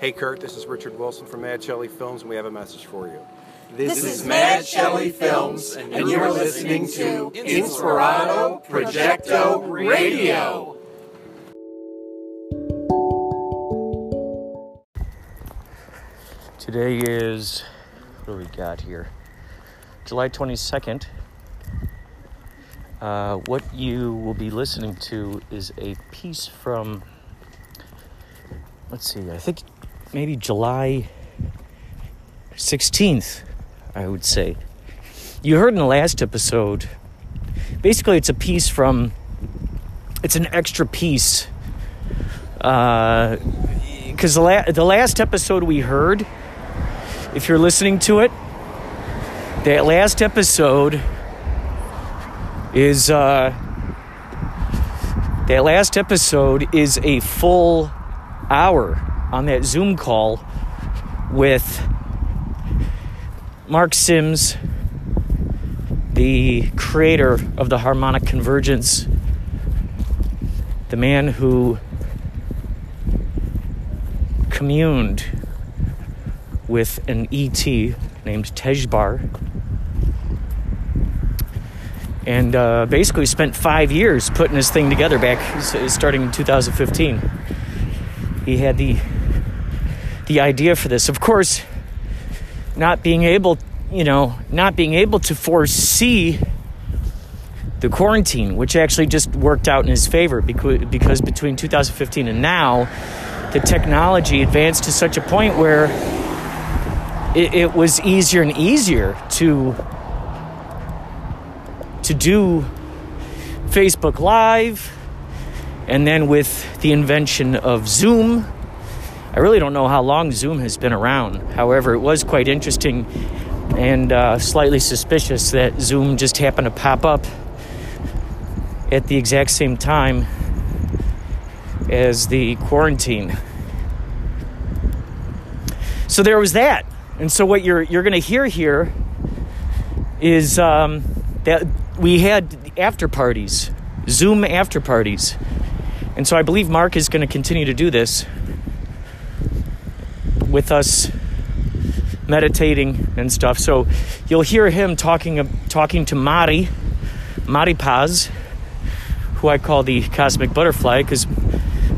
Hey Kurt, this is Richard Wilson from Mad Shelley Films, and we have a message for you. This, is Mad Shelley Films, and you're listening to Inspirato Projecto Radio. Today is, what do we got here? July 22nd. Uh, what you will be listening to is a piece from, let's see, I think maybe July 16th, I would say. You heard in the last episode, basically, it's a piece from, it's an extra piece. Because uh, the, la- the last episode we heard, if you're listening to it, that last episode is uh that last episode is a full hour on that Zoom call with Mark Sims, the creator of the harmonic convergence, the man who communed with an ET named Tejbar and uh, basically spent five years putting his thing together back starting in 2015 he had the the idea for this of course not being able you know not being able to foresee the quarantine which actually just worked out in his favor because, because between 2015 and now the technology advanced to such a point where it, it was easier and easier to to do Facebook Live, and then with the invention of Zoom. I really don't know how long Zoom has been around. However, it was quite interesting and uh, slightly suspicious that Zoom just happened to pop up at the exact same time as the quarantine. So there was that. And so what you're you're going to hear here is um, that we had after parties, Zoom after parties. And so I believe Mark is going to continue to do this with us meditating and stuff. So you'll hear him talking talking to Mari, Mari Paz, who I call the cosmic butterfly because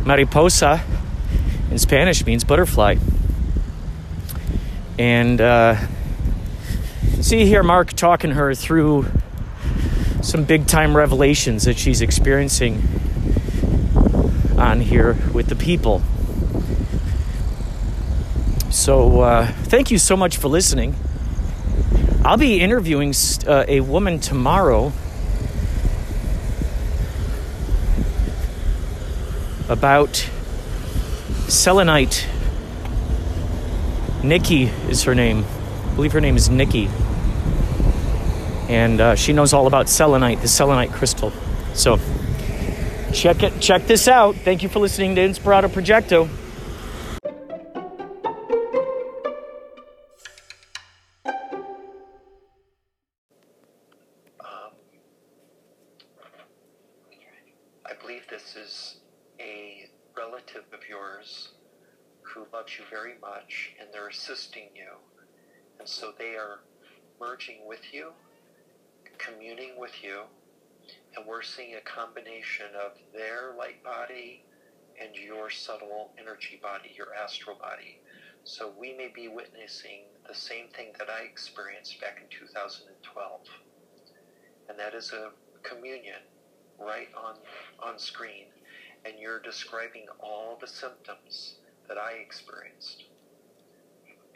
mariposa in Spanish means butterfly. And uh, see here Mark talking her through some big time revelations that she's experiencing on here with the people. So, uh, thank you so much for listening. I'll be interviewing uh, a woman tomorrow about selenite. Nikki is her name. I believe her name is Nikki and uh, she knows all about selenite, the selenite crystal. So check it, check this out. Thank you for listening to Inspirato Projecto. Is a relative of yours who loves you very much and they're assisting you. And so they are merging with you communing with you, and we're seeing a combination of their light body and your subtle energy body, your astral body. So we may be witnessing the same thing that I experienced back in 2012. And that is a communion right on, on screen. And you're describing all the symptoms that I experienced.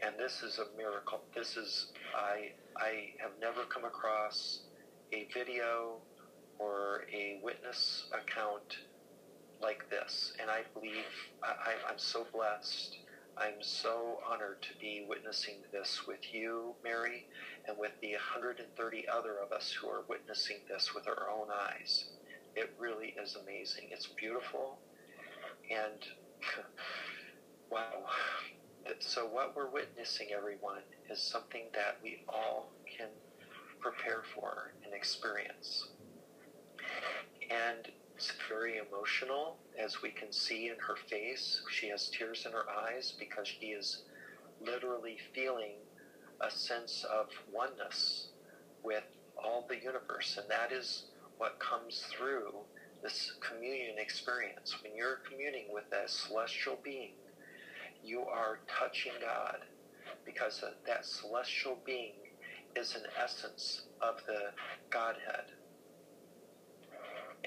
And this is a miracle. This is, I, I have never come across a video or a witness account like this. And I believe I, I'm so blessed. I'm so honored to be witnessing this with you, Mary, and with the 130 other of us who are witnessing this with our own eyes. It really is amazing. It's beautiful. And wow. So, what we're witnessing, everyone, is something that we all can prepare for and experience. And it's very emotional, as we can see in her face. She has tears in her eyes because she is literally feeling a sense of oneness with all the universe. And that is what comes through this communion experience. When you're communing with a celestial being, you are touching God because that celestial being is an essence of the Godhead.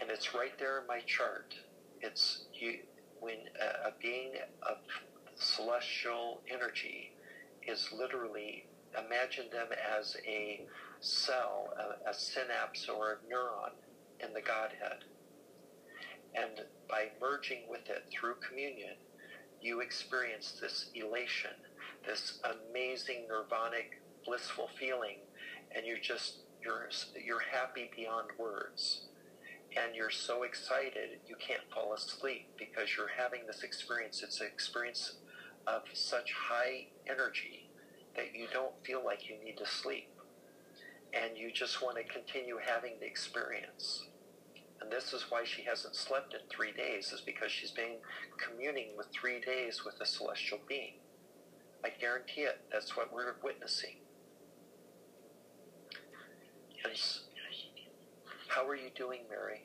And it's right there in my chart. It's you when a, a being of celestial energy is literally imagine them as a cell, a, a synapse or a neuron in the Godhead. And by merging with it through communion, you experience this elation, this amazing nirvanic blissful feeling, and you're just you're you're happy beyond words. And you're so excited you can't fall asleep because you're having this experience. It's an experience of such high energy that you don't feel like you need to sleep. And you just want to continue having the experience. And this is why she hasn't slept in three days, is because she's been communing with three days with a celestial being. I guarantee it. That's what we're witnessing. Yes. How are you doing, Mary?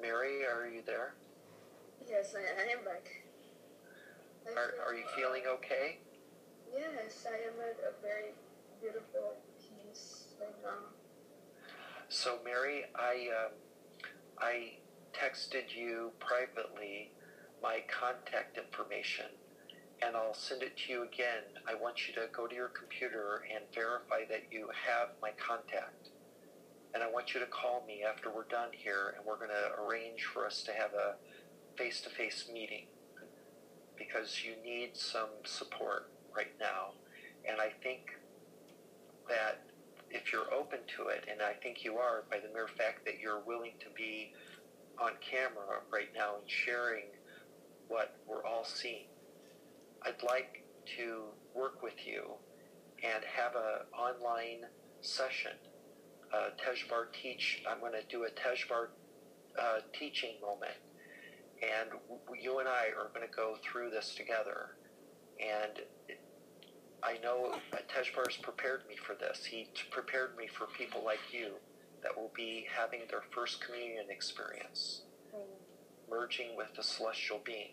Mary, are you there? Yes, I, I am back. Are, are you feeling okay? Yes, I am a very beautiful peace right now. So, Mary, I um, I texted you privately my contact information, and I'll send it to you again. I want you to go to your computer and verify that you have my contact. And I want you to call me after we're done here, and we're going to arrange for us to have a face to face meeting because you need some support right now. And I think that if you're open to it, and I think you are by the mere fact that you're willing to be on camera right now and sharing what we're all seeing, I'd like to work with you and have an online session. Uh, Tejbar teach. I'm going to do a Tejbar uh, teaching moment, and w- you and I are going to go through this together. And I know Tejbar has prepared me for this. He prepared me for people like you that will be having their first communion experience, merging with the celestial being.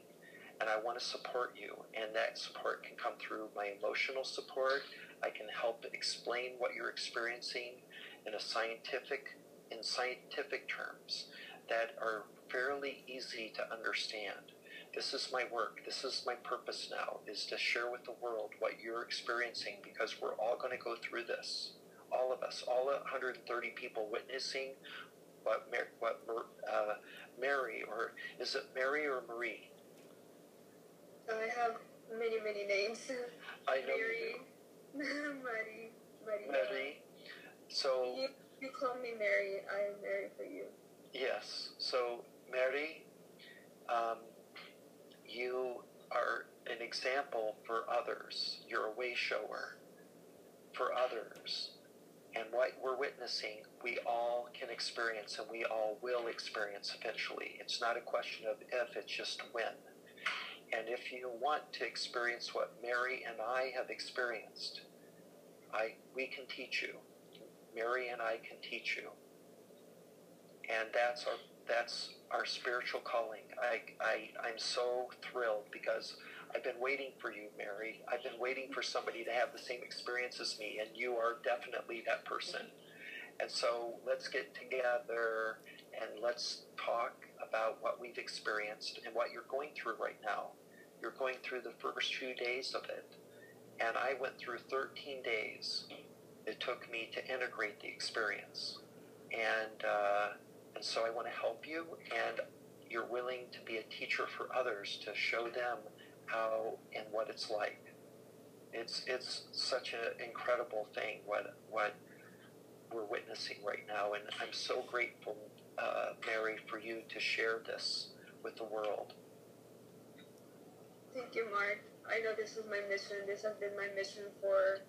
And I want to support you, and that support can come through my emotional support. I can help explain what you're experiencing in a scientific, in scientific terms that are fairly easy to understand. This is my work. This is my purpose now, is to share with the world what you're experiencing because we're all going to go through this. All of us, all 130 people witnessing what, what uh, Mary, or is it Mary or Marie? I have many, many names. I know Mary, Marie, Maria. Mary. So. You, you call me Mary. I am Mary for you. Yes. So, Mary, um, you are an example for others. You're a way shower for others. And what we're witnessing, we all can experience and we all will experience eventually. It's not a question of if, it's just when. And if you want to experience what Mary and I have experienced, I, we can teach you. Mary and I can teach you. And that's our, that's our spiritual calling. I, I, I'm so thrilled because I've been waiting for you, Mary. I've been waiting for somebody to have the same experience as me, and you are definitely that person. And so let's get together and let's talk about what we've experienced and what you're going through right now. You're going through the first few days of it. And I went through 13 days. It took me to integrate the experience. And, uh, and so I want to help you, and you're willing to be a teacher for others to show them how and what it's like. It's it's such an incredible thing what what we're witnessing right now, and I'm so grateful, uh, Mary, for you to share this with the world. Thank you, Mark. I know this is my mission. This has been my mission for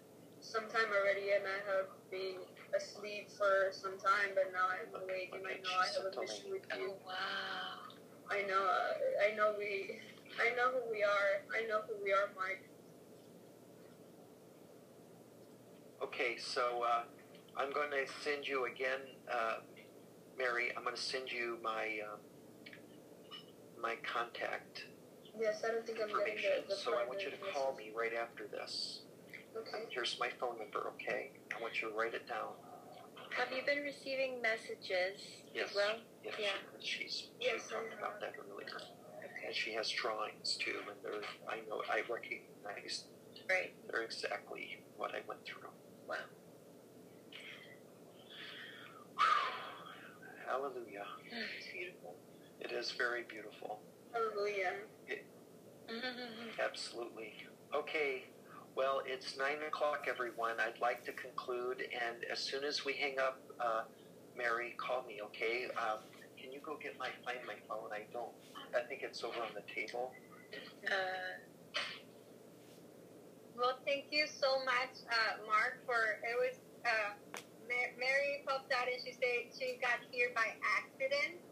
some time already, and I have been asleep for some time, but now I'm awake and I know I have a mission with you. Oh wow. I know, uh, I know we, I know who we are. I know who we are, Mike. Okay, so uh, I'm going to send you again, uh, Mary. I'm going to send you my um, my contact Yes, I don't think I'm getting information. the, the So I want you to call message. me right after this. Okay. Here's my phone number. Okay, want you to write it down. Have you been receiving messages Yes. as well? Yes, Yeah. she's she Yes, I talked about that earlier, and she has drawings too, and they're I know I recognize Right. they're exactly what I went through. Wow. Hallelujah. It's beautiful. It is very beautiful. Hallelujah. Absolutely. Okay. Well, it's nine o'clock, everyone. I'd like to conclude, and as soon as we hang up, uh, Mary, call me. Okay. Um, can you go get my find my phone? I don't. I think it's over on the table. Uh, Well, thank you so much, uh, Mark, for it was uh, Ma- Mary popped out and she said she got here by accident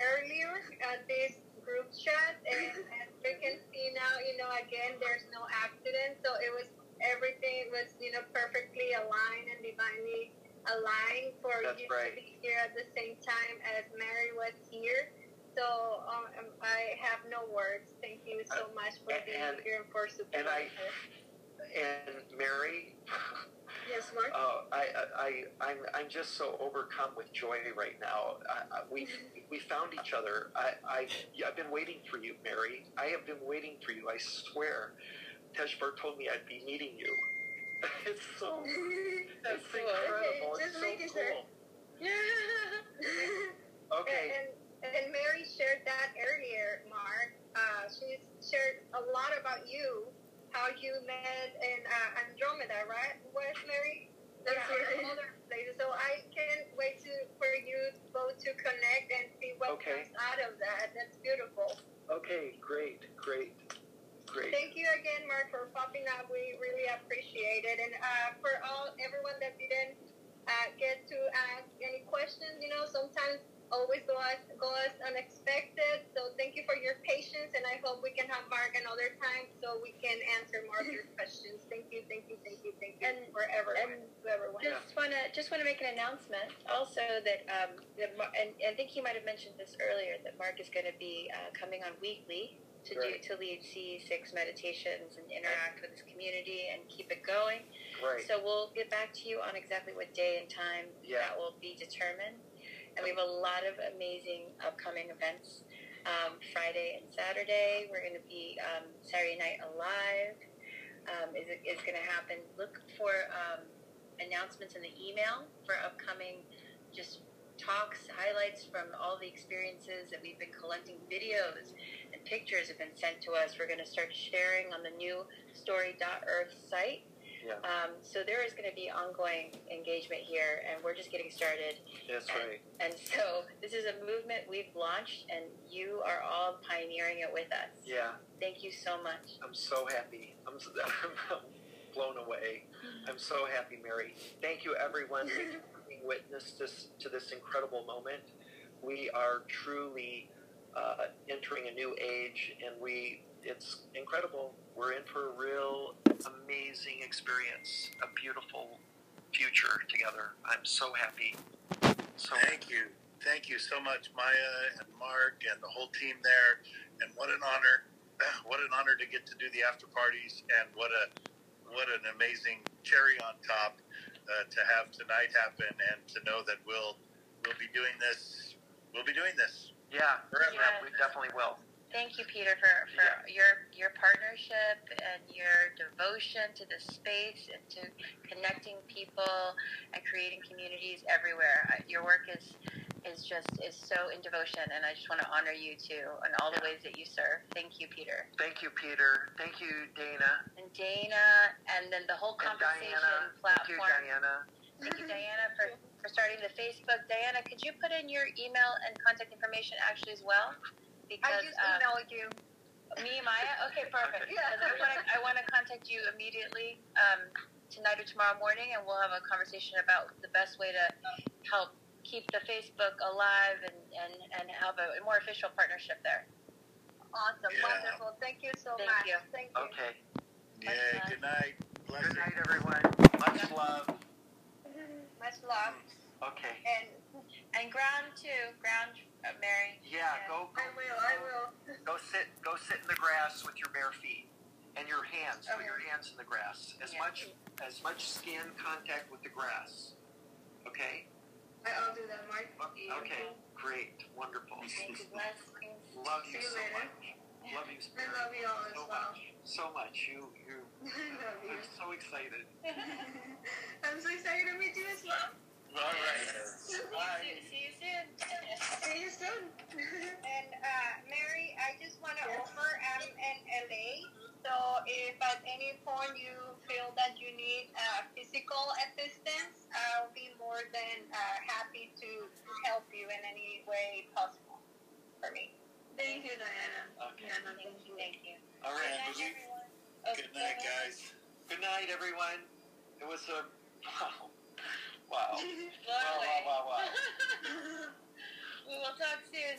earlier at this group chat, and as we can see now, you know, again, there's no accident, so it was everything was you know perfectly aligned and divinely aligned for That's you right. to be here at the same time as Mary was here. So um, I have no words. Thank you so much for being and- here and for supporting and I-. And Mary, Yes, Mark. uh, I, I, I'm, I'm just so overcome with joy right now. I, I, we, we found each other. I, I, I've been waiting for you, Mary. I have been waiting for you. I swear. Teshbar told me I'd be meeting you. It's so, That's it's cool. incredible. Okay, It's just so making cool. sure. Okay. And, and Mary shared that earlier, Mark. Uh, she shared a lot about you, how you met in uh, Andromeda, right? Where's Mary? That's yeah, right. and other places. So I can't wait to for you both to connect and see what Okay. comes out of that. That's beautiful. Okay. Great. Great. Great. Thank you again, Mark, for popping up. We really appreciate it. And uh, for all everyone that didn't uh, get to ask any questions, you know, sometimes always go as go as unexpected. So thank you for your patience, and I hope we can have Mark another time so we can answer more of your questions. Thank you, thank you, thank you, thank you And- for everyone, and everyone. Just wanna just wanna make an announcement also that um that Mar- and I think you might have mentioned this earlier that Mark is going to be uh, coming on weekly to Right. do to lead C6 meditations and interact with his community and keep it going. Great. So we'll get back to you on exactly what day and time Yeah. that will be determined. And we have a lot of amazing upcoming events. Um, Friday and Saturday, we're going to be um, Saturday Night Alive um, is, is going to happen. Look for um, announcements in the email for upcoming just talks, highlights from all the experiences that we've been collecting. Videos and pictures have been sent to us. We're going to start sharing on the new story.earth site. Yeah. Um, so there is going to be ongoing engagement here, and we're just getting started. That's right. And so this is a movement we've launched, and you are all pioneering it with us. Yeah. Thank you so much. I'm so happy. I'm, s- I'm blown away. I'm so happy, Mary. Thank you, everyone, for being witness this, to this incredible moment. We are truly uh, entering a new age, and we it's incredible. We're in for a real amazing experience, a beautiful future together. I'm so happy. So Thank you. Thank you so much, Maya and Mark and the whole team there. And what an honor. What an honor to get to do the after parties and what a what an amazing cherry on top uh, to have tonight happen and to know that we'll we'll be doing this we'll be doing this Yeah, forever. yeah, we definitely will. Thank you, Peter, for, for your your partnership and your devotion to the space and to connecting people and creating communities everywhere. Your work is is just is so in devotion, and I just want to honor you too and all the ways that you serve. Thank you, Peter, Thank you, Peter. Thank you, Dana. and Dana, and then the whole conversation Diana. Thank you. Diana. Thank you, Diana, for, for starting the Facebook. Diana, could you put in your email and contact information actually as well? I Because just uh, emailed you. me, Maya. Okay, perfect. Yeah. I want to I want to contact you immediately um, tonight or tomorrow morning, and we'll have a conversation about the best way to help keep the Facebook alive and, and, and have a, a more official partnership there. Awesome, Yeah. wonderful. Thank you so Thank much. you. Thank you. Okay. Yay, good night. Blessings. Good night, everyone. Much love. Much love. Okay. And And ground too, ground, uh, Mary. Yeah, go, go I will, I will. Go sit, go sit in the grass with your bare feet and your hands. Put your hands in the grass. As Yeah. much, as much skin contact with the grass. Okay. I'll do that, Mark. Okay. Great. Wonderful. Thank you. Love you so later. much. Love you. I love you all as so well. much. So much. You, you. I love you. I'm so excited. I'm so excited to meet you as well. All right. See you soon. See you soon. See you soon. And uh, Mary, I just want to offer I'm in LA. So if at any point you feel that you need uh, physical assistance, I'll be more than uh, happy to help you in any way possible for me. Thank you, Diana. Okay. No, Thank you. Thank you. All Good night, everyone. Good night, guys. Good night, everyone. It was a wow. Wow. Wow, wow, wow, wow. We will talk soon.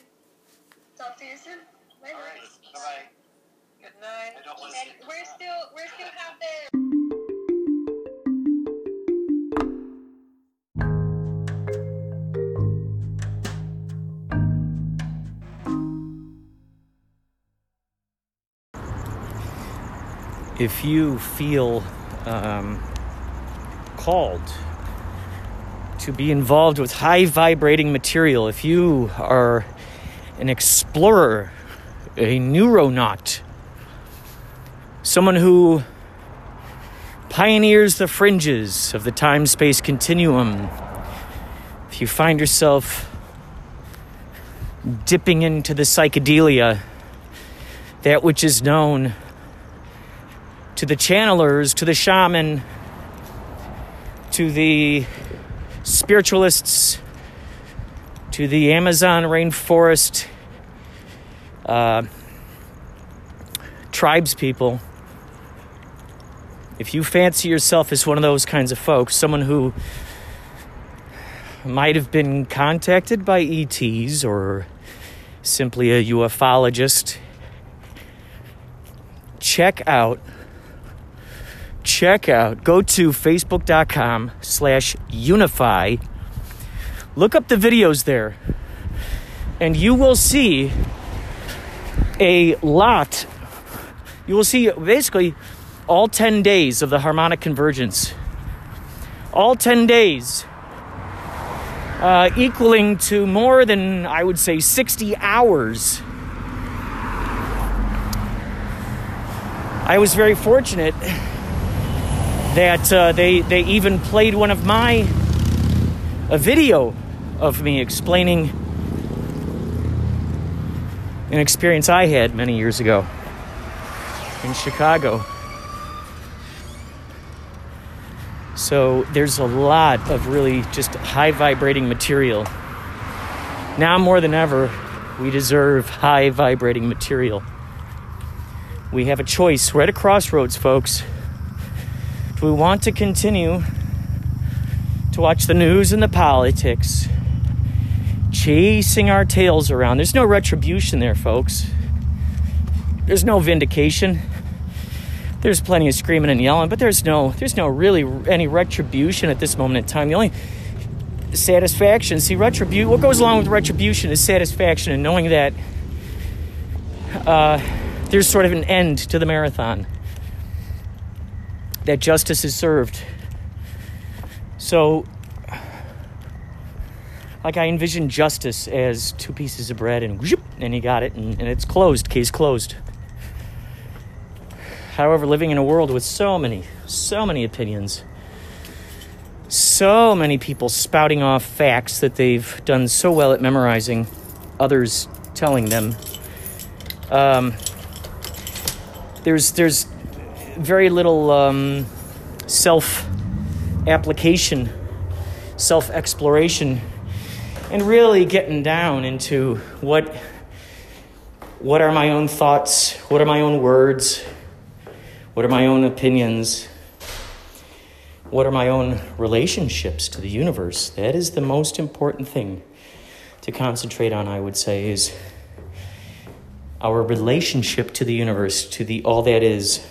Talk to you soon. Bye All bye. right. Bye bye. Good night. I don't want And sit we're still we're still have the if you feel um, called to be involved with high vibrating material, if you are an explorer, a neuronaut, someone who pioneers the fringes of the time space continuum, if you find yourself dipping into the psychedelia, that which is known to the channelers, to the shaman, to the spiritualists, to the Amazon rainforest uh, tribes people. If you fancy yourself as one of those kinds of folks, someone who might have been contacted by ETs or simply a ufologist, check out check out go to facebook.com slash unify. Look up the videos there. And you will see a lot. You will see basically all 10 days of the harmonic convergence. All 10 days uh, equaling to more than i would say 60 hours. I was very fortunate that uh, they they even played one of my a video of me explaining an experience I had many years ago in Chicago. So there's a lot of really just high vibrating material. Now more than ever, we deserve high vibrating material. We have a choice. We're at a crossroads, folks. Do we want to continue to watch the news and the politics, chasing our tails around? There's no retribution there, folks. There's no vindication. There's plenty of screaming and yelling, but there's no there's no really any retribution at this moment in time. The only satisfaction, see, retribution. What goes along with retribution is satisfaction and knowing that uh, there's sort of an end to the marathon that justice is served. So, like I envision justice as two pieces of bread and whoop, and you got it, and, and it's closed, case closed. However, living in a world with so many, so many opinions, so many people spouting off facts that they've done so well at memorizing, others telling them. Um, there's there's very little um, self application, self exploration, and really getting down into what what are my own thoughts, what are my own words, what are my own opinions. What are my own relationships to the universe? That is the most important thing to concentrate on, I would say, is our relationship to the universe, to the all that is.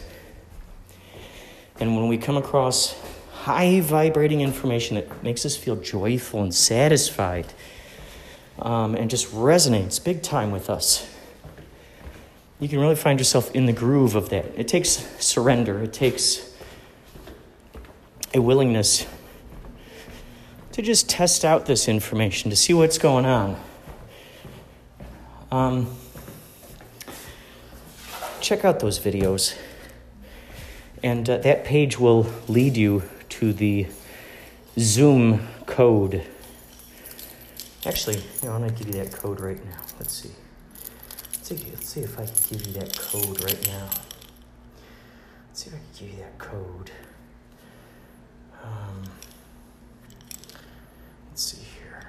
And when we come across high vibrating information that makes us feel joyful and satisfied um, and just resonates big time with us, you can really find yourself in the groove of that. It takes surrender, it takes a willingness to just test out this information to see what's going on. Um, check out those videos, and uh, that page will lead you to the Zoom code. Actually, I'm going to give you that code right now. Let's see. Let's see, let's see if I can give you that code right now. Let's see if I can give you that code. Um, let's see here.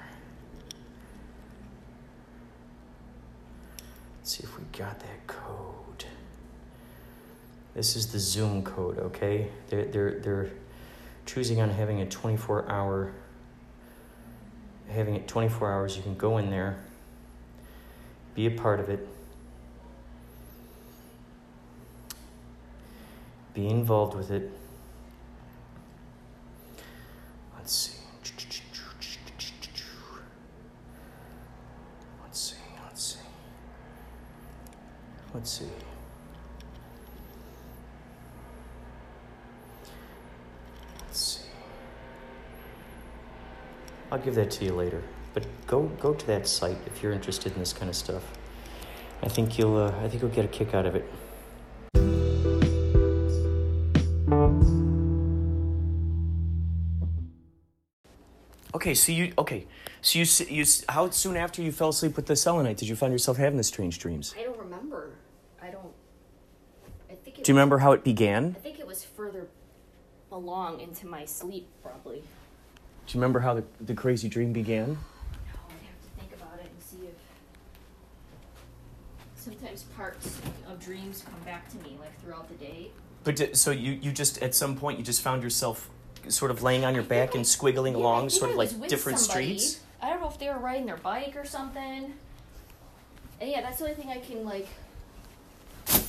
Let's see if we got that code. This is the Zoom code, okay? They're, they're, they're choosing on having a 24 hour, having it 24 hours. You can go in there, be a part of it, be involved with it. Let's see. Let's see. Let's see. Let's see. Let's see. I'll give that to you later. But go go to that site if you're interested in this kind of stuff. I think you'll uh, I think you'll get a kick out of it. Okay, so you okay, so you you how soon after you fell asleep with the selenite did you find yourself having the strange dreams? I don't remember. I don't. I think. It Do you remember how it began? I think it was further along into my sleep, probably. Do you remember how the, the crazy dream began? No, I'd have to think about it and see if. Sometimes parts of dreams come back to me, like throughout the day. But di- so you you just at some point you just found yourself sort of laying on your I back and squiggling Yeah, along, sort of like different somebody. streets. I don't know if they were riding their bike or something. And yeah, that's the only thing I can like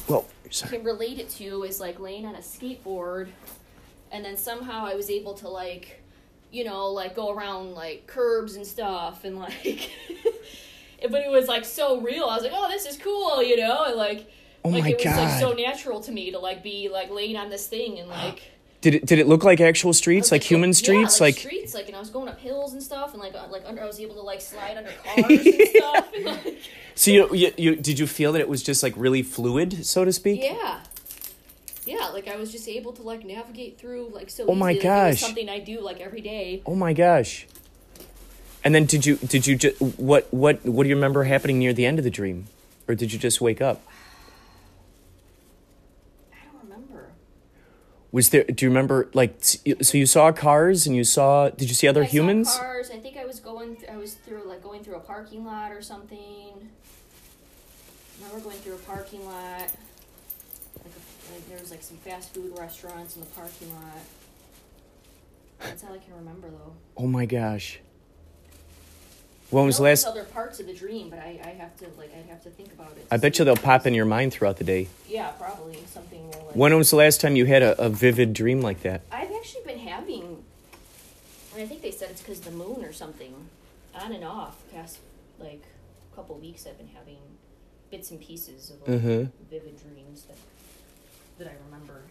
Well, sorry. can relate it to is like laying on a skateboard and then somehow I was able to like you know like go around like curbs and stuff and like but it was like so real I was like oh this is cool you know and like Oh like my it was like so natural to me to like be like laying on this thing and like Did it did it look like actual streets, was like human yeah, streets, like, like streets like and I was going up hills and stuff and like uh, like under I was able to like slide under cars and stuff and, like, so you, you you did you feel that it was just like really fluid, so to speak? Yeah. Yeah, like I was just able to like navigate through like so Oh my easily. Like, it was gosh. something I do like every day. Oh my gosh. And then did you did you just what what what do you remember happening near the end of the dream, or did you just wake up? I don't remember. Was there? Do you remember like so you saw cars and you saw? Did you see other I saw humans? cars. I think I was going. Th- I was through like going through a parking lot or something. I remember going through a parking lot. Like, a, like there was like some fast food restaurants in the parking lot. That's all I can remember though. Oh my gosh. When was last? other parts of the dream, but I, I have to like I have to think about it. I bet you they'll pop in your mind throughout the day. Yeah, probably something where like. When was the last time you had a, a vivid dream like that? I've actually been having, and I think they said it's because the moon or something, on and off. Past like a couple weeks, I've been having bits and pieces of like, Mhm. vivid dreams that that I remember.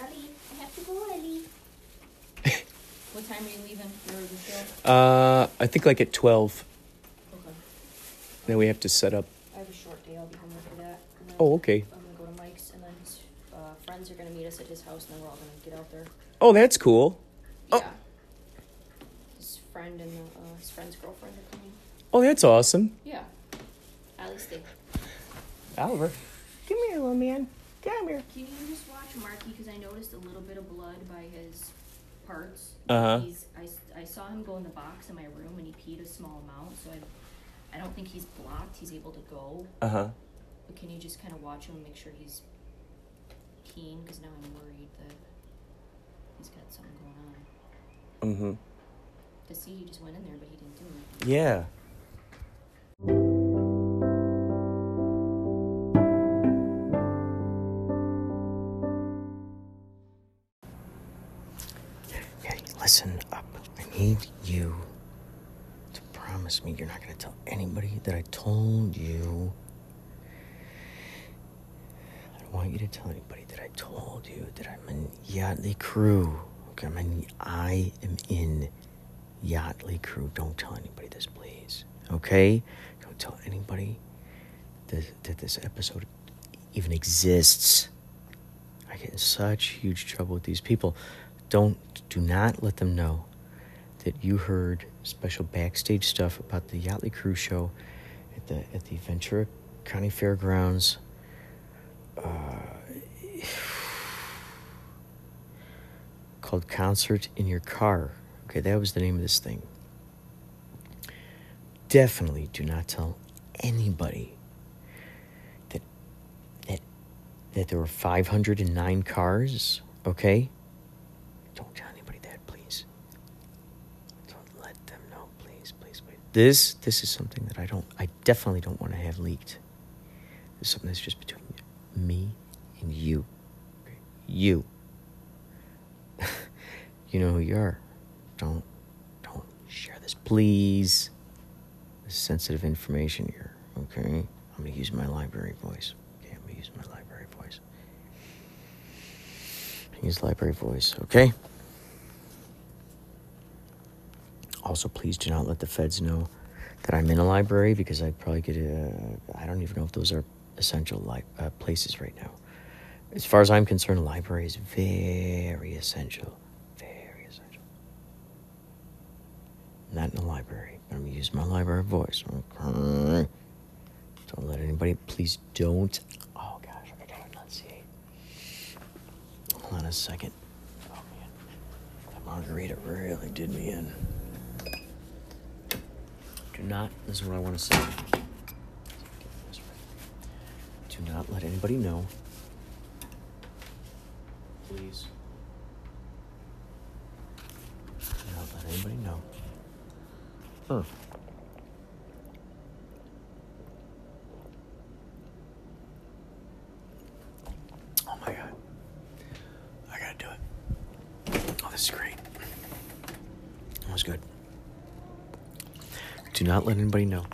Ali, I have to go, Ali. what time are you leaving for the show? Uh, I think like at twelve. Okay, Then we have to set up. I have a short day. I'll be home after that. Then Oh, okay. I'm gonna go to Mike's, and then his uh, friends are gonna meet us at his house, and then we're all gonna get out there. Oh, that's cool. Yeah. Oh. His friend and the, uh, his friend's girlfriend are coming. Oh, that's awesome. Yeah. At least they. Oliver, come here, little man. Come here. Can you just watch Marky? Because I noticed a little bit of blood by his parts. Uh-huh. He's, I, s- I saw him go in the box in my room and he peed a small amount, so I, I don't think he's blocked. He's able to go. Uh huh. But can you just kind of watch him and make sure he's keen? Because now I'm worried that he's got something going on. Mm-hmm. To see, he just went in there, but he didn't do anything. Yeah. Need you to promise me you're not going to tell anybody that I told you. I don't want you to tell anybody that I told you that I'm in Yachtly Crew. Okay, I'm in, I am in Yachtly Crew. Don't tell anybody this, please. Okay? Don't tell anybody that, that this episode even exists. I get in such huge trouble with these people. Don't, do not let them know that you heard special backstage stuff about the Yachtly Crew show at the at the Ventura County Fairgrounds. Uh, called Concert in Your Car. Okay, that was the name of this thing. Definitely do not tell anybody that that that there were 509 cars, okay? Don't tell anybody that, please. Don't let them know, please, please, please. This this is something that I don't I definitely don't want to have leaked. This is something that's just between me and you. You. you know who you are. Don't don't share this, please. This is sensitive information here, okay? I'm gonna use my library voice. Okay, I'm gonna use my library voice. Use library voice, okay? Also, please do not let the feds know that I'm in a library because I'd probably get a. I don't even know if those are essential li- uh, places right now. As far as I'm concerned, a library is very essential. Very essential. Not in a library, but I'm gonna use my library voice. Don't let anybody. Please don't. Oh gosh, I gotta enunciate. Hold on a second. Oh man, that margarita really did me in. Do not. This is what I want to say. Do not let anybody know. Please. Do not let anybody know. Huh. Oh my god. I gotta do it. Oh, this is great. That was good. Do not let anybody know.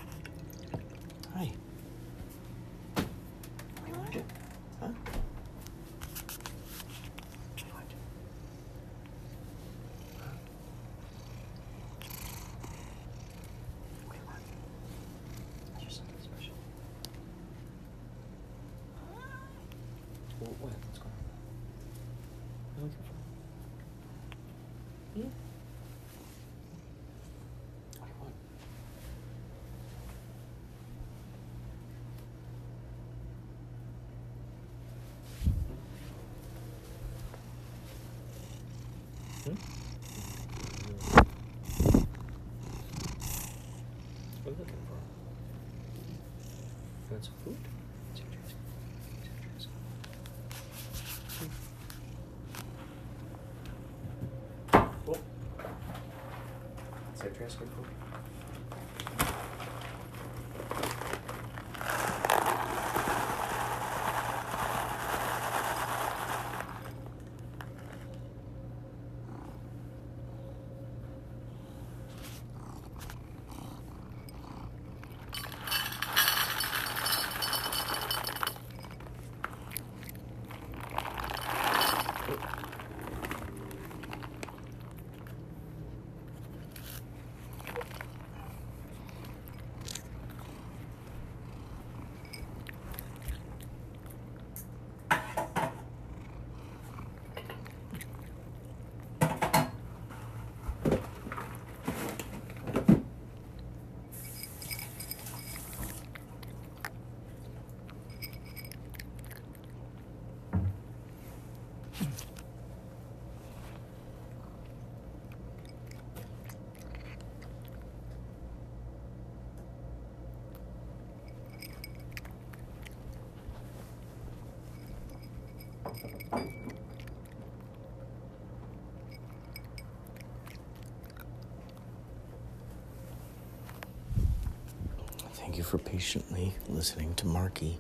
Thank you for patiently listening to Marky.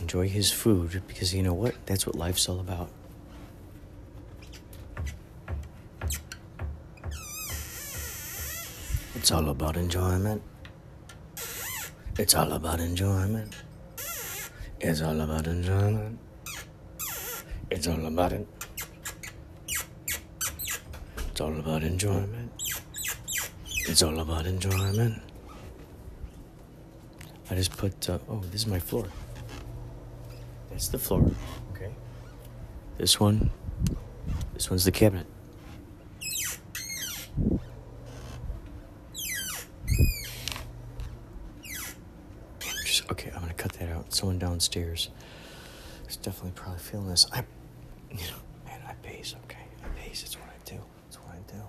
Enjoy his food because you know what? That's what life's all about. It's all about enjoyment. It's all about enjoyment. It's all about enjoyment. It's all about it. It's all about enjoyment. It's all about enjoyment. I just put, uh, oh, this is my floor. That's the floor. Okay. This one, this one's the cabinet. Just, okay, I'm gonna cut that out. Someone downstairs is definitely probably feeling this. I, you know, man, I pace, okay? I pace, it's what I do. It's what I do.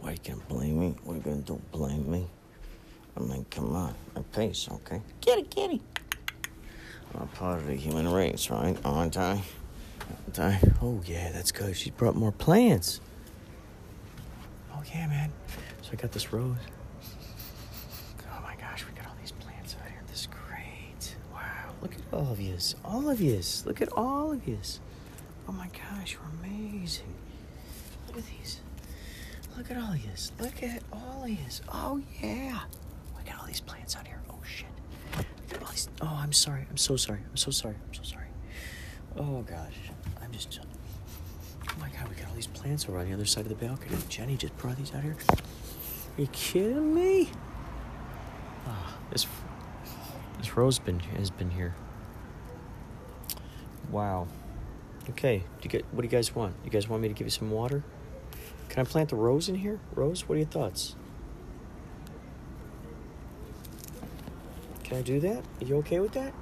Why you gonna blame me? What you gonna do? Blame me? I mean, come on. I pace, okay? Kitty, kitty. I'm a part of the human race, right? Aren't I? Aren't I? Oh, yeah, that's good. She brought more plants. Oh, yeah, man. So I got this rose. Oh, my gosh, we got all these plants out here. This is great. Wow. Look at all of yous. All of yous. Look at all of yous. Oh, my gosh, you're amazing. Look at these. Look at all yous. Look at all yous. Oh, yeah. We got all these plants out here. Oh, shit. These. Oh, I'm sorry. I'm so sorry. I'm so sorry. I'm so sorry. Oh, gosh. I'm just. Oh, my God. We got all these plants over on the other side of the balcony. Jenny just brought these out here. Are you kidding me? Ah, this this rose been has been here. Wow. Okay. Do you get what do you guys want? You guys want me to give you some water? Can I plant the rose in here? Rose, what are your thoughts? Can I do that? Are you okay with that?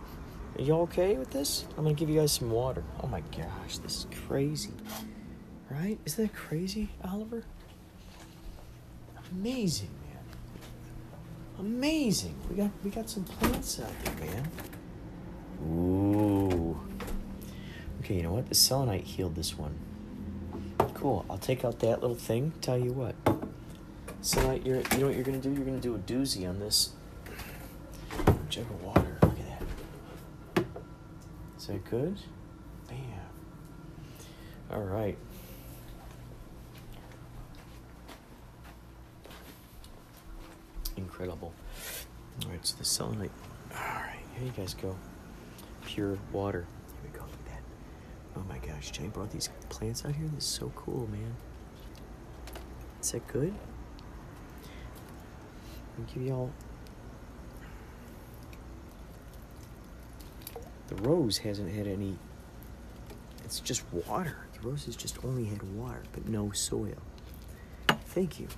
Are you okay with this? I'm gonna give you guys some water. Oh my gosh, this is crazy. Right? Isn't that crazy, Oliver? Amazing, man. Amazing. We got we got some plants out there, man. Ooh. Okay, you know what? The selenite healed this one. Cool. I'll take out that little thing. Tell you what. Selenite, you're you know what you're gonna do? You're gonna do a doozy on this jug of water. Look at that. Is that good? Bam. All right. Incredible. All right, so the selenite. All right, here you guys go. Pure water. Here we go. Look at that. Oh my gosh, Jenny brought these plants out here. This is so cool, man. Is that good? I'll give y'all. The rose hasn't had any. It's just water. The rose has just only had water, but no soil. Thank you.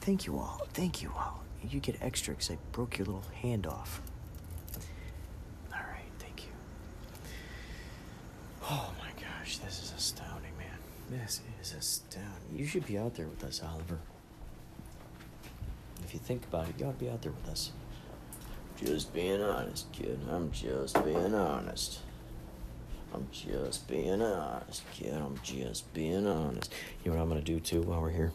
Thank you all. Thank you all. You get extra because I broke your little hand off. All right, thank you. Oh my gosh, this is astounding, man. This is astounding. You should be out there with us, Oliver. If you think about it, you ought to be out there with us. Just being honest, kid. I'm just being honest. I'm just being honest, kid. I'm just being honest. You know what I'm gonna do too while we're here?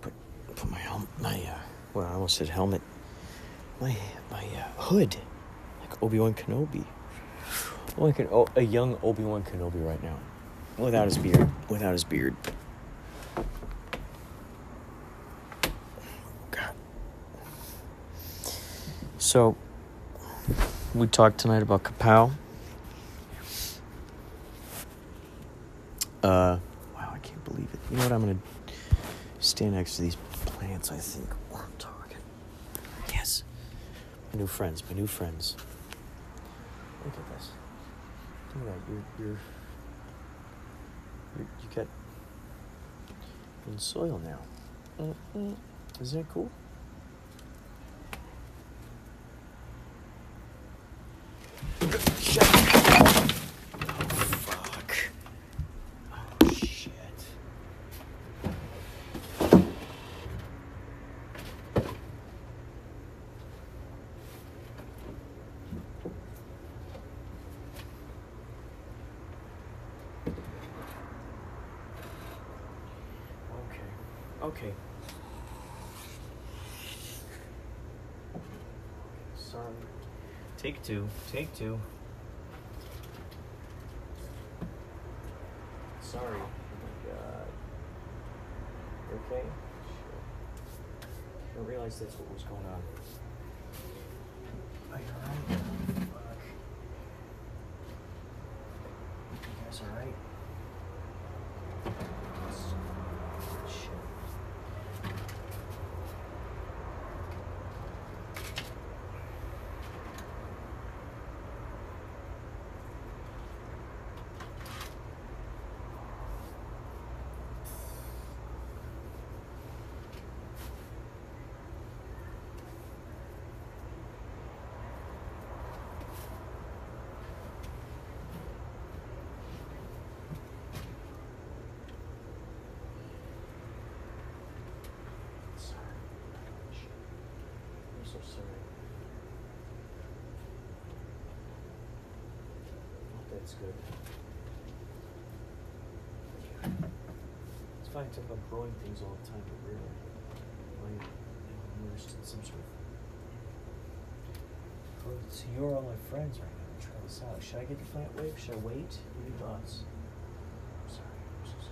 Put put my helmet, my uh, well, I almost said helmet. My my uh, hood, like Obi Wan Kenobi. Oh, a young Obi Wan Kenobi right now, without his beard. Without his beard. God. So, we talked tonight about Kapow. Uh, wow, I can't believe it. You know what? I'm gonna stand next to these plants. I think while I'm talking. Yes, my new friends. My new friends. Look at this. Look at that. You're, you're you get in soil now. Mm-mm. Isn't that cool? Shut up. Fuck. Oh, shit. Okay. Okay. Sorry. Take two. Take two. Sorry. Oh my god. You okay? I didn't realize that's what was going on. Are you alright? Fuck. You guys alright? Shit. Sorry. Sorry. Hope that's good. It's funny talk about growing things all the time, but really, when I'm immersed in some sort of. So you're all my friends right now. Try this out. Should I get the plant wave? Should I wait? What are your thoughts? I'm sorry. I'm so sorry.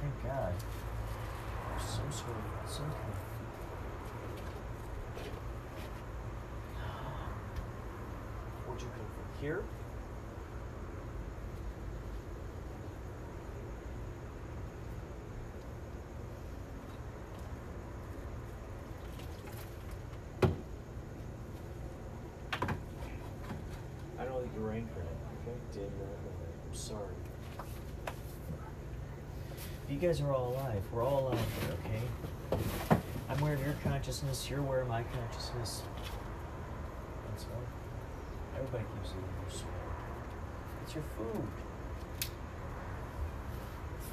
Thank God. There's some sort of some kind of Where'd you come from? Here? I know that you're anchored it, okay? Did not know that. I'm sorry. You guys are all alive. We're all alive here, okay? I'm aware of your consciousness. You're aware of my consciousness. That's all. Everybody keeps in their soul. It's your food.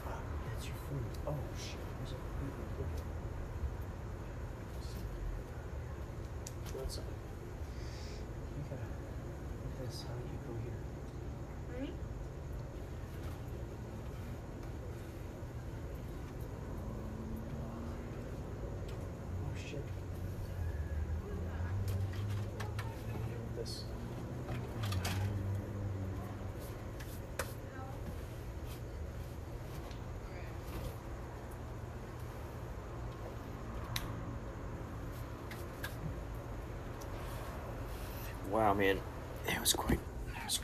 Fuck, that's your food. Oh shit, there's a cookie. Go outside. You gotta. Look at this. How do you go here? Oh shit. This. Wow, man, that was quite. That was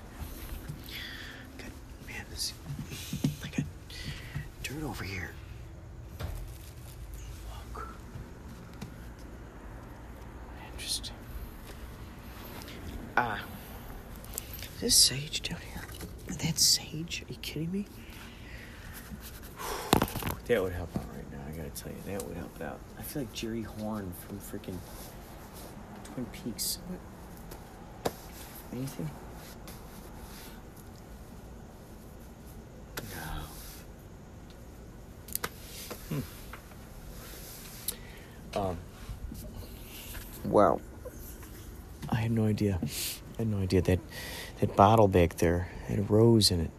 good. Man, this. I got dirt over here. Look. Interesting. Ah. Is this sage down here? That sage? Are you kidding me? That would help out right now, I gotta tell you. That would help out. I feel like Jerry Horne from freaking Twin Peaks. What? Anything? No. Hmm. Um. Wow. I had no idea. I had no idea that that bottle back there had a rose in it.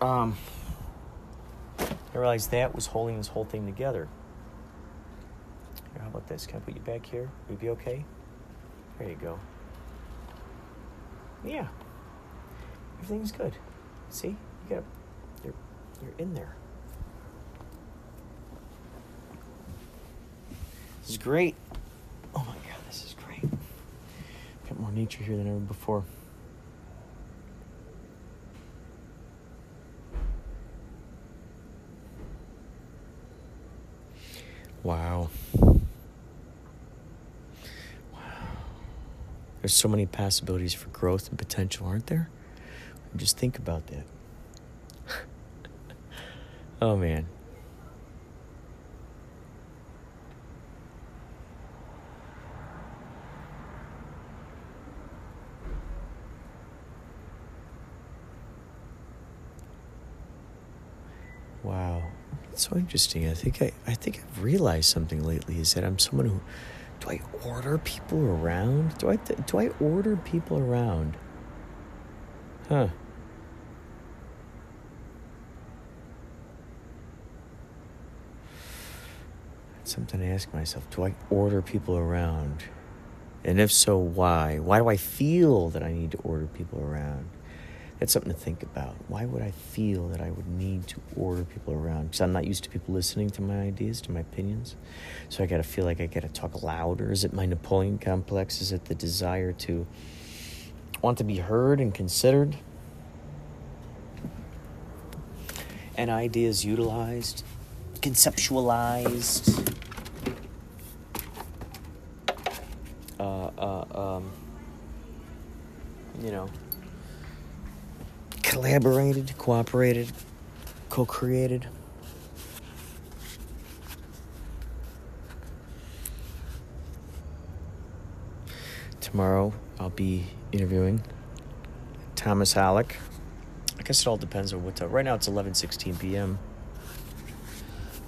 Um. I realized that was holding this whole thing together. Here, how about this? Can I put you back here? Would you be okay? There you go. Yeah. Everything's good. See? You got you're you're in there. This is great. Oh my god, this is great. Got more nature here than ever before. Wow. There's so many possibilities for growth and potential, aren't there? Just think about that. oh man. Wow. It's so interesting. I think I, I think I've realized something lately is that I'm someone who do I order people around? Do I do I order people around? Huh. It's something to ask myself. Do I order people around? And if so, why? Why do I feel that I need to order people around? That's something to think about. Why would I feel that I would need to order people around? Because I'm not used to people listening to my ideas, to my opinions. So I got to feel like I got to talk louder. Is it my Napoleon complex? Is it the desire to want to be heard and considered? And ideas utilized, conceptualized. Uh, uh, um, you know collaborated, cooperated, co created. Tomorrow I'll be interviewing Thomas Halleck. I guess it all depends on what time. Right now it's 11:16 p.m.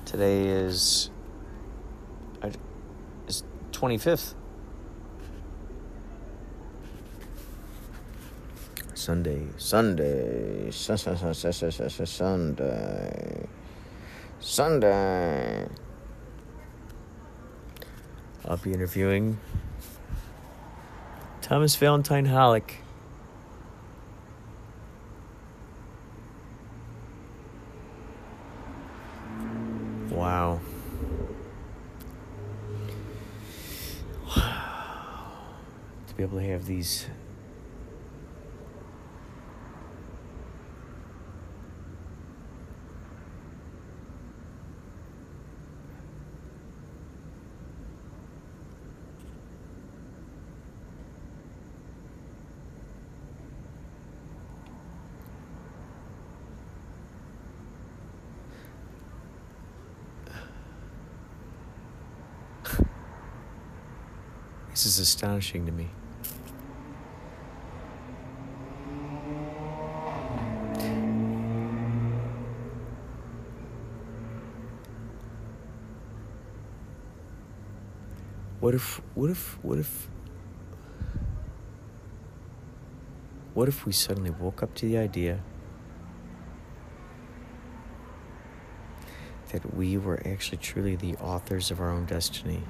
Today is is 25th. Sunday, Sunday, Sunday, Sunday. I'll be interviewing Thomas Valentine Halleck. Wow. Wow to be able to have these This is astonishing to me. What if, what if, what if, what if we suddenly woke up to the idea that we were actually truly the authors of our own destiny?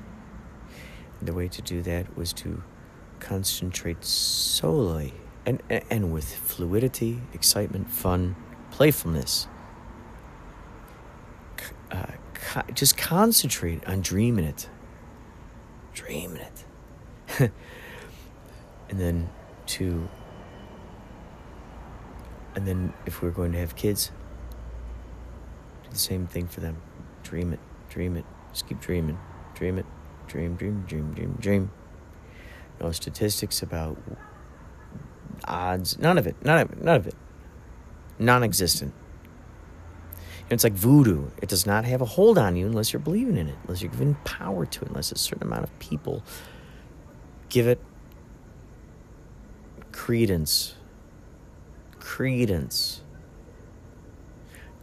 The way to do that was to concentrate solely and, and with fluidity, excitement, fun, playfulness. Uh, co- just concentrate on dreaming it. Dreaming it. and then to, and then if we're going to have kids, do the same thing for them. Dream it, dream it, just keep dreaming, dream it, dream, dream, dream, dream, dream. No statistics about odds. None of it. None of it. None of it. Non existent. It's like voodoo. It does not have a hold on you unless you're believing in it, unless you're giving power to it, unless a certain amount of people give it credence. Credence.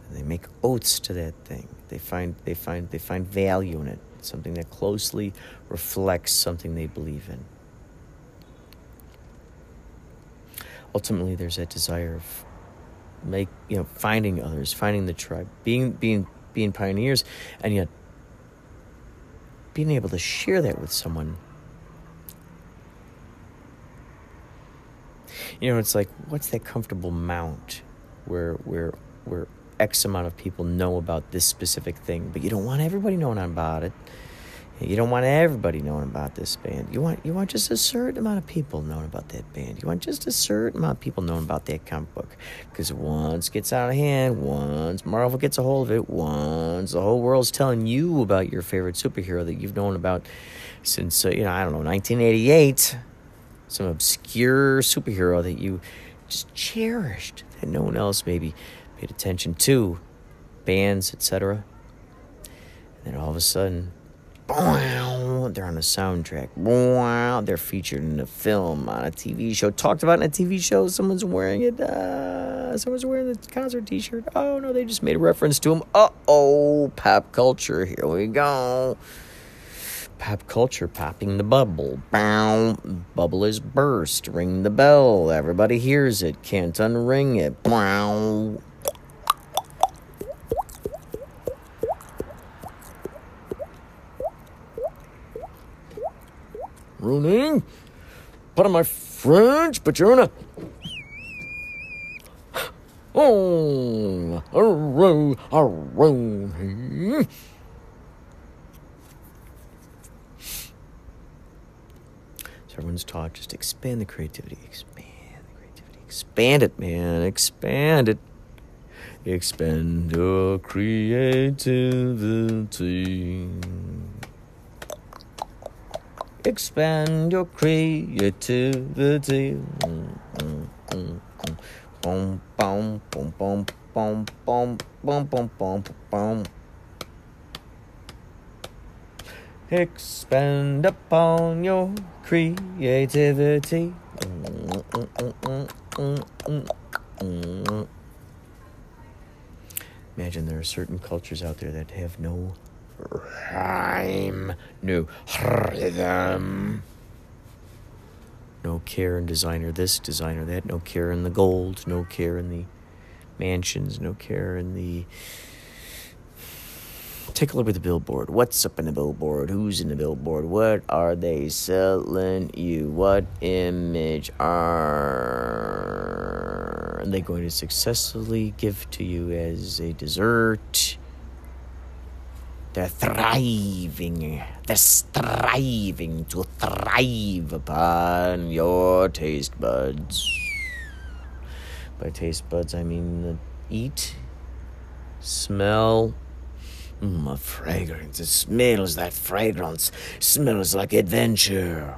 And they make oaths to that thing. They find they find they find value in it something that closely reflects something they believe in. Ultimately, there's that desire of make you know finding others, finding the tribe, being being being pioneers, and yet being able to share that with someone. You know, it's like what's that comfortable mount where where where X amount of people know about this specific thing, but you don't want everybody knowing about it. You don't want everybody knowing about this band. You want you want just a certain amount of people knowing about that band. You want just a certain amount of people knowing about that comic book. Because once it gets out of hand, once Marvel gets a hold of it, once the whole world's telling you about your favorite superhero that you've known about since uh, you know I don't know 1988, some obscure superhero that you just cherished that no one else maybe paid attention to, bands, etc. And then all of a sudden they're on a soundtrack. They're featured in a film, on a TV show, talked about in a TV show. Someone's wearing it. Uh, someone's wearing the concert T-shirt. Oh no, they just made a reference to him. Uh oh, pop culture. Here we go. Pop culture popping the bubble. Bow. Bubble is burst. Ring the bell. Everybody hears it. Can't unring it. Bow. Ruining. Pardon my French, but you're in a. Oh, a row, a row. Everyone's taught just expand the creativity, expand the creativity, expand it, man, expand it. Expand your creativity. Expand your creativity. Boom, boom, boom, boom, boom, boom, boom, boom, boom, boom. Expand upon your creativity. Imagine there are certain cultures out there that have no rhyme, no rhythm. No care in designer this, designer that, no care in the gold, no care in the mansions, no care in the. Take a look at the billboard. What's up in the billboard? Who's in the billboard? What are they selling you? What image are they going to successfully give to you as a dessert? They're thriving. They're striving to thrive upon your taste buds. By taste buds, I mean eat, smell, mm, a fragrance. It smells that fragrance. Smells like adventure.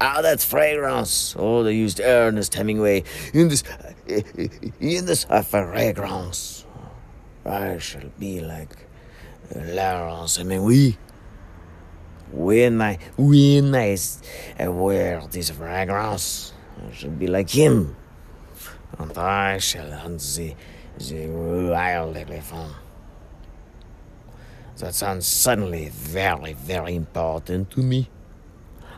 Ah, that's fragrance. Oh, they used Ernest Hemingway in this, in this fragrance. I shall be like Laurence Hemingway. When I, when I wear this fragrance, I shall be like him. And I shall hunt the, the wild elephant. That sounds suddenly very, very important to me.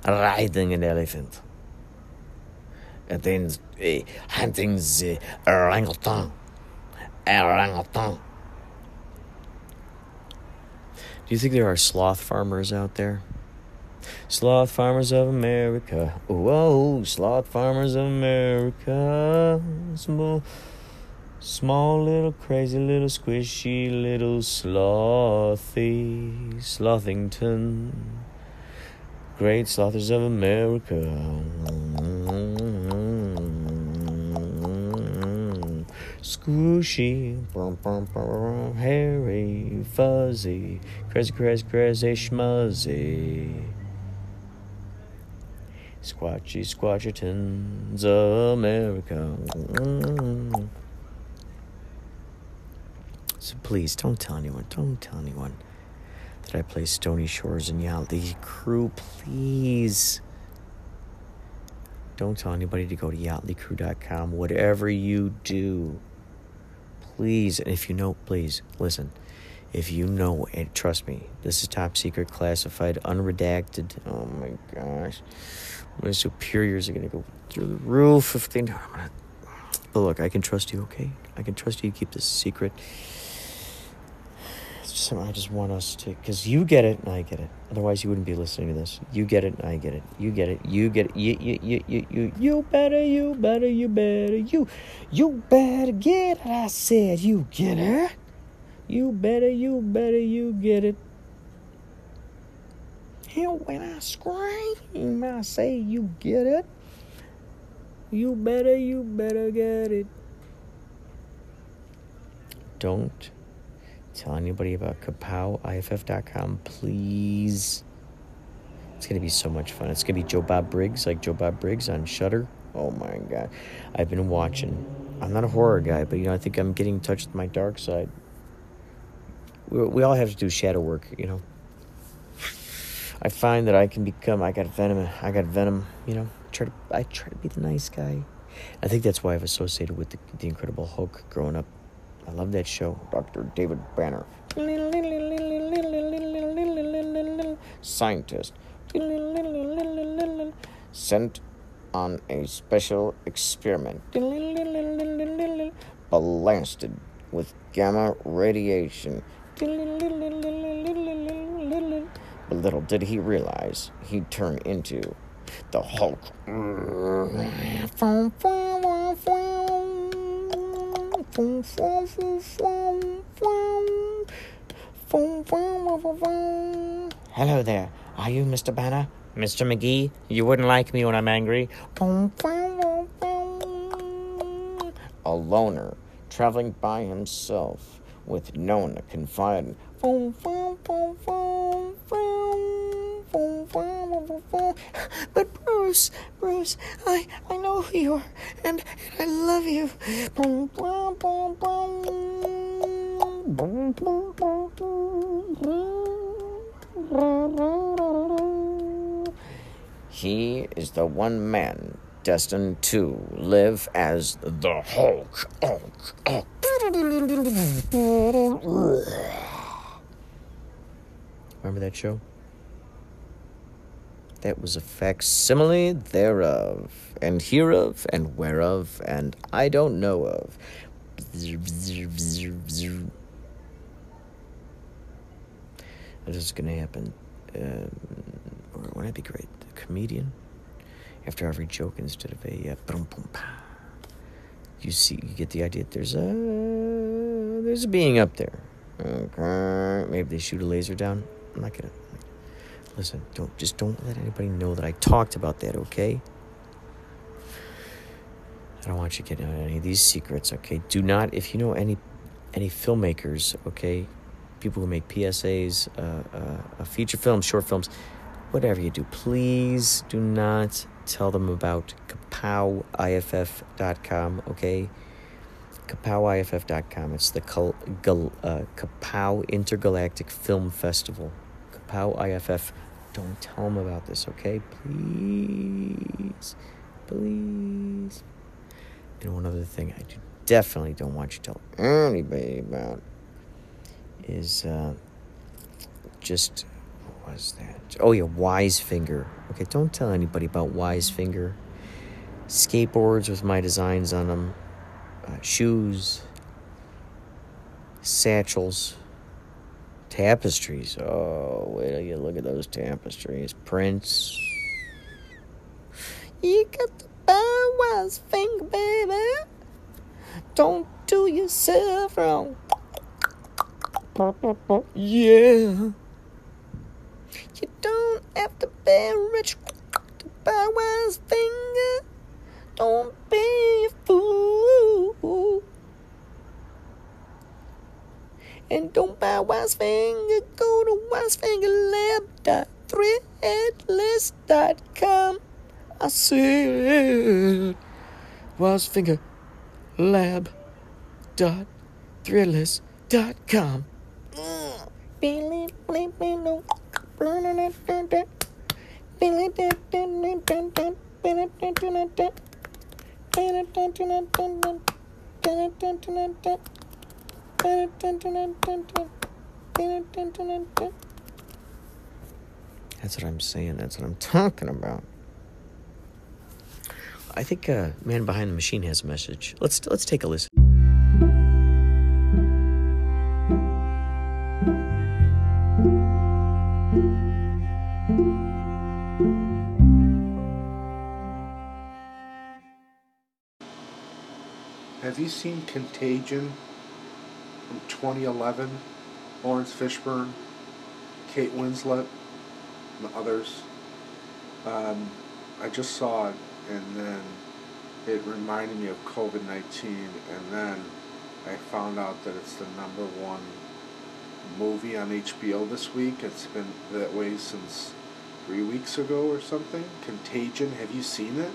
Riding an elephant. And then uh, hunting the orangutan. Orangutan. Do you think there are sloth farmers out there? Sloth farmers of America. Whoa, sloth farmers of America. Small, small little crazy little squishy little slothy Slothington. Great slothers of America. Squishy, brum, brum, brum, hairy, fuzzy, crazy, crazy, crazy, schmuzzy. Squatchy, squatchertons, America. Mm. So please, don't tell anyone, don't tell anyone that I play Stony Shores and Yachtley Crew, please. Don't tell anybody to go to yachtleycrew.com. Whatever you do, please, and if you know, please listen. If you know, and trust me, this is top secret, classified, unredacted. Oh my gosh, my superiors are gonna go through the roof if they know. But look, I can trust you. Okay, I can trust you to keep this secret. It's I just want us to, because you get it and I get it. Otherwise, you wouldn't be listening to this. You get it and I get it. You get it. You get it. You, you, you, you, you, you better, you better, you better, you, you better get it. I said, you get it. You better, you better, you get it. Hell, when I scream, I say, you get it. You better, you better get it. Don't tell anybody about kapowiff.com, please. It's gonna be so much fun. It's gonna be Joe Bob Briggs, like Joe Bob Briggs on Shudder. Oh my god, I've been watching. I'm not a horror guy, but you know I think I'm getting in touch with my dark side. We, we all have to do shadow work, you know. I find that I can become. I got venom. I got venom. You know. Try to. I try to be the nice guy. I think that's why I've associated with the, the Incredible Hulk growing up. I love that show. Dr. David Banner. Scientist. Sent on a special experiment. Blasted with gamma radiation. But little did he realize he'd turn into the Hulk. Hello there. Are you Mr. Banner? Mr. McGee? You wouldn't like me when I'm angry. A loner traveling by himself with no one to confide in. But Bruce, Bruce, I, I know who you are, and, and I love you. He is the one man destined to live as the Hulk. Hulk, Hulk. Remember that show? That was a facsimile thereof, and hereof, and whereof, and I don't know of. That is going to happen. Um, or wouldn't that be great? The comedian, after every joke, instead of a uh, boom, boom, you see, you get the idea. There's a there's a being up there. Okay, maybe they shoot a laser down. I'm not gonna listen. Don't just don't let anybody know that I talked about that. Okay. I don't want you getting out any of these secrets. Okay. Do not, if you know any any filmmakers. Okay, people who make PSAs, uh, uh, feature films, short films, whatever you do, please do not tell them about kapowiff.com, okay? kapowiff.com. It's the Gal- uh, Kapow Intergalactic Film Festival. Kapow IFF. Don't tell them about this, okay? Please. Please. And one other thing I do definitely don't want you to tell anybody about is uh, just what was that? Oh yeah, Wise Finger. Okay, don't tell anybody about Wise Finger. Skateboards with my designs on them, uh, shoes, satchels, tapestries. Oh, wait till you look at those tapestries. Prints. You got the Wise Finger, baby. Don't do yourself wrong. Yeah. You don't have to be rich to buy Wise Finger. Don't be a fool. And don't buy Wise Finger. Go to wisefingerlab.threadless.com. I said Wisefinger Lab dot threadless.com. That's what I'm saying. That's what I'm talking about. I think uh, man behind the machine has a message. Let's let's take a listen. Have you seen Contagion from 2011? Laurence Fishburne, Kate Winslet, and others. Um, I just saw it, and then it reminded me of COVID 19, and then I found out that it's the number one movie on HBO this week. It's been that way since three weeks ago or something. Contagion, have you seen it?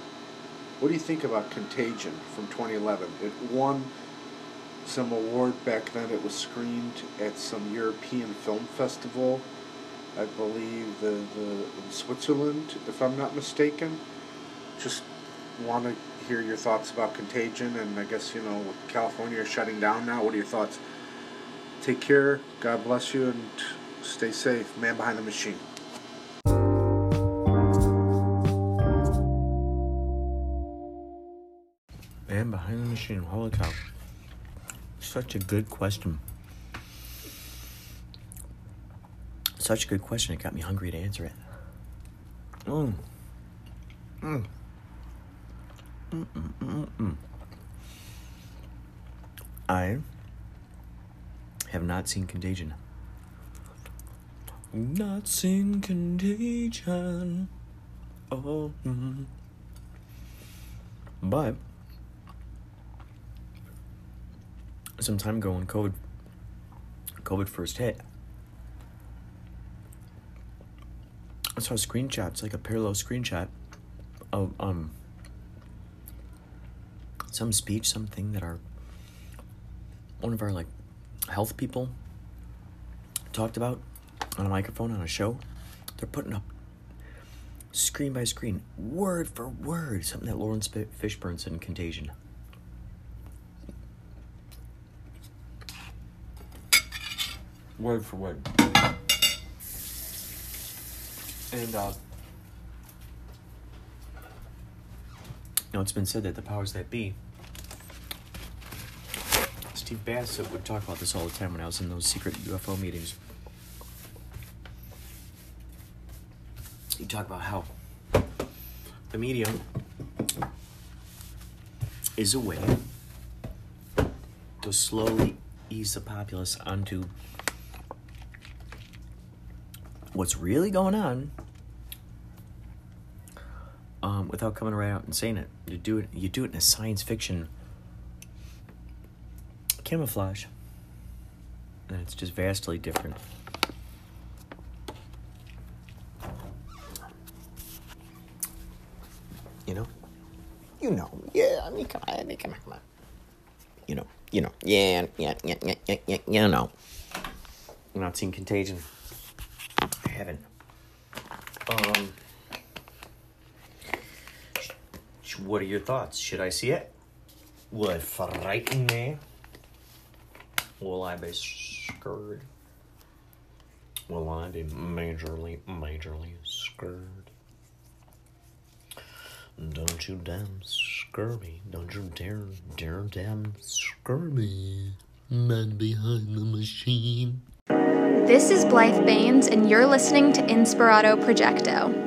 What do you think about Contagion from 2011? It won some award back then. It was screened at some European film festival, I believe the, the in Switzerland, if I'm not mistaken. Just want to hear your thoughts about Contagion, and I guess you know California shutting down now. What are your thoughts? Take care. God bless you, and stay safe. Man behind the machine. Man behind the machine. Cow. Such a good question. Such a good question. It got me hungry to answer it. Mm. Mm. I have not seen Contagion. Not seen Contagion. Oh. mm. But some time ago when COVID COVID first hit, I saw screenshots, like a parallel screenshot of um some speech, something that our one of our like health people talked about on a microphone on a show. They're putting up screen by screen, word for word, something that Laurence Fi- Fishburne said in Contagion. Word for word. And, uh, you know, it's been said that the powers that be, Steve Bassett would talk about this all the time when I was in those secret UFO meetings. He'd talk about how the media is a way to slowly ease the populace onto what's really going on um, without coming right out and saying it. You do it. You do it in a science fiction camouflage, and it's just vastly different. You know, you know. Yeah, I mean, come on, I mean, come on, come on. You know, you know. Yeah, yeah, yeah, yeah, yeah, yeah. You know. I'm not seeing Contagion. I haven't. Um. What are your thoughts? Should I see it? Will it frighten me? Will I be scared? Will I be majorly, majorly scared? Don't you damn scare me. Don't you dare, dare damn scare me. Man behind the machine. This is Blythe Baines, and you're listening to Inspirato Projecto.